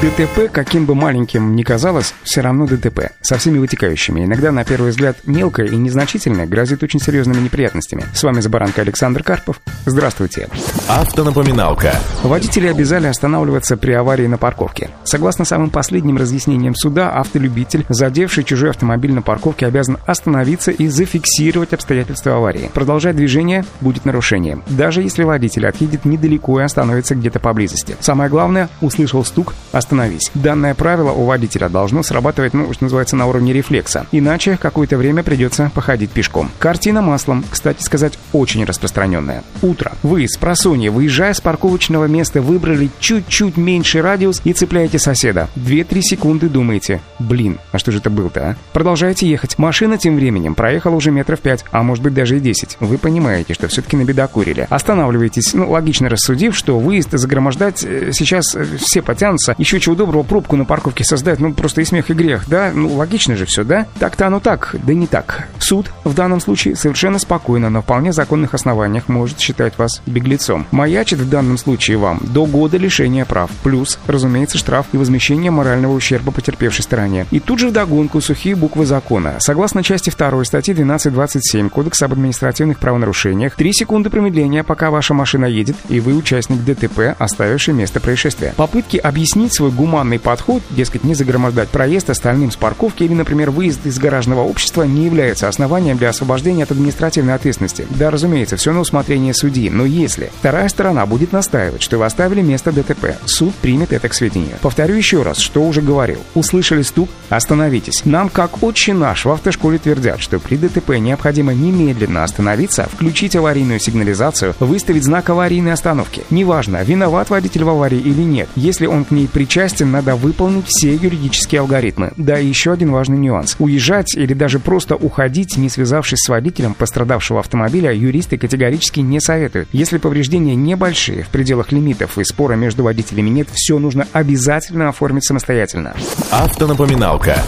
ДТП, каким бы маленьким ни казалось, все равно ДТП, со всеми вытекающими. Иногда, на первый взгляд, мелкое и незначительное грозит очень серьезными неприятностями. С вами Забаранка Александр Карпов. Здравствуйте. Автонапоминалка. Водители обязали останавливаться при аварии на парковке. Согласно самым последним разъяснениям суда, автолюбитель, задевший чужой автомобиль на парковке, обязан остановиться и зафиксировать обстоятельства аварии. Продолжать движение будет нарушением, даже если водитель отъедет недалеко и остановится где-то поблизости. Самое главное, услышал стук, остановись. Данное правило у водителя должно срабатывать, ну, что называется, на уровне рефлекса. Иначе какое-то время придется походить пешком. Картина маслом, кстати сказать, очень распространенная. Утро. Вы с просонья, выезжая с парковочного места, выбрали чуть-чуть меньший радиус и цепляете соседа. 2-3 секунды думаете, блин, а что же это было-то, а? Продолжаете ехать. Машина тем временем проехала уже метров 5, а может быть даже и 10. Вы понимаете, что все-таки на беда курили. Останавливаетесь, ну, логично рассудив, что выезд загромождать э, сейчас э, все потянутся, еще чего доброго пробку на парковке создать, ну, просто и смех, и грех, да? Ну, логично же все, да? Так-то оно так, да не так. Суд в данном случае совершенно спокойно, на вполне законных основаниях может считать вас беглецом. Маячит в данном случае вам до года лишения прав, плюс, разумеется, штраф и возмещение морального ущерба потерпевшей стороне. И тут же вдогонку сухие буквы закона. Согласно части 2 статьи 12.27 Кодекса об административных правонарушениях, 3 секунды промедления, пока ваша машина едет, и вы участник ДТП, оставивший место происшествия. Попытки объяснить свой гуманный подход, дескать, не загромождать проезд остальным с парковки или, например, выезд из гаражного общества не является основанием для освобождения от административной ответственности. Да, разумеется, все на усмотрение судьи, но если вторая сторона будет настаивать, что вы оставили место ДТП, суд примет это к сведению. Повторю еще раз, что уже говорил. Услышали стук? Остановитесь. Нам, как отче наш, в автошколе твердят, что при ДТП необходимо немедленно остановиться, включить аварийную сигнализацию, выставить знак аварийной остановки. Неважно, виноват водитель в аварии или нет, если он к ней причастен, надо выполнить все юридические алгоритмы. Да, и еще один важный нюанс. Уезжать или даже просто уходить, не связавшись с водителем пострадавшего автомобиля, юристы категорически не советуют. Если повреждения небольшие, в пределах лимитов и спора между водителями нет, все нужно обязательно оформить самостоятельно. Автонапоминалка.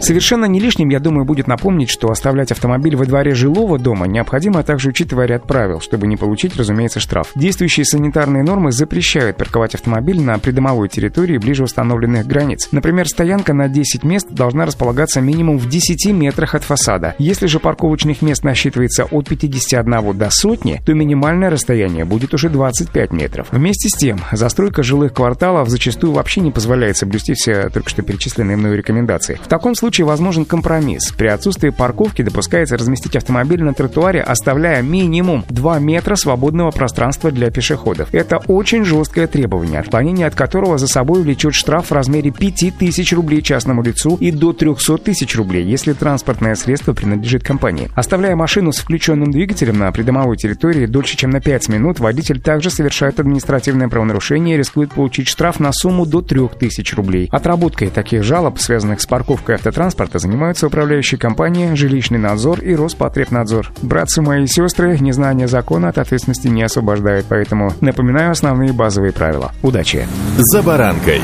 Совершенно не лишним, я думаю, будет напомнить, что оставлять автомобиль во дворе жилого дома необходимо, а также учитывая ряд правил, чтобы не получить, разумеется, штраф. Действующие санитарные нормы запрещают парковать автомобиль на придомовой территории ближе установленных границ. Например, стоянка на 10 мест должна располагаться минимум в 10 метрах от фасада. Если же парковочных мест насчитывается от 51 до сотни, то минимальное расстояние будет уже 25 метров. Вместе с тем, застройка жилых кварталов зачастую вообще не позволяет соблюсти все только что перечисленные мной рекомендации. В таком случае случае возможен компромисс. При отсутствии парковки допускается разместить автомобиль на тротуаре, оставляя минимум 2 метра свободного пространства для пешеходов. Это очень жесткое требование, отклонение от которого за собой влечет штраф в размере 5000 рублей частному лицу и до 300 тысяч рублей, если транспортное средство принадлежит компании. Оставляя машину с включенным двигателем на придомовой территории дольше, чем на 5 минут, водитель также совершает административное правонарушение и рискует получить штраф на сумму до 3000 рублей. Отработкой таких жалоб, связанных с парковкой автотранспорта, транспорта занимаются управляющие компании, жилищный надзор и Роспотребнадзор. Братцы мои и сестры, незнание закона от ответственности не освобождает, поэтому напоминаю основные базовые правила. Удачи! За баранкой.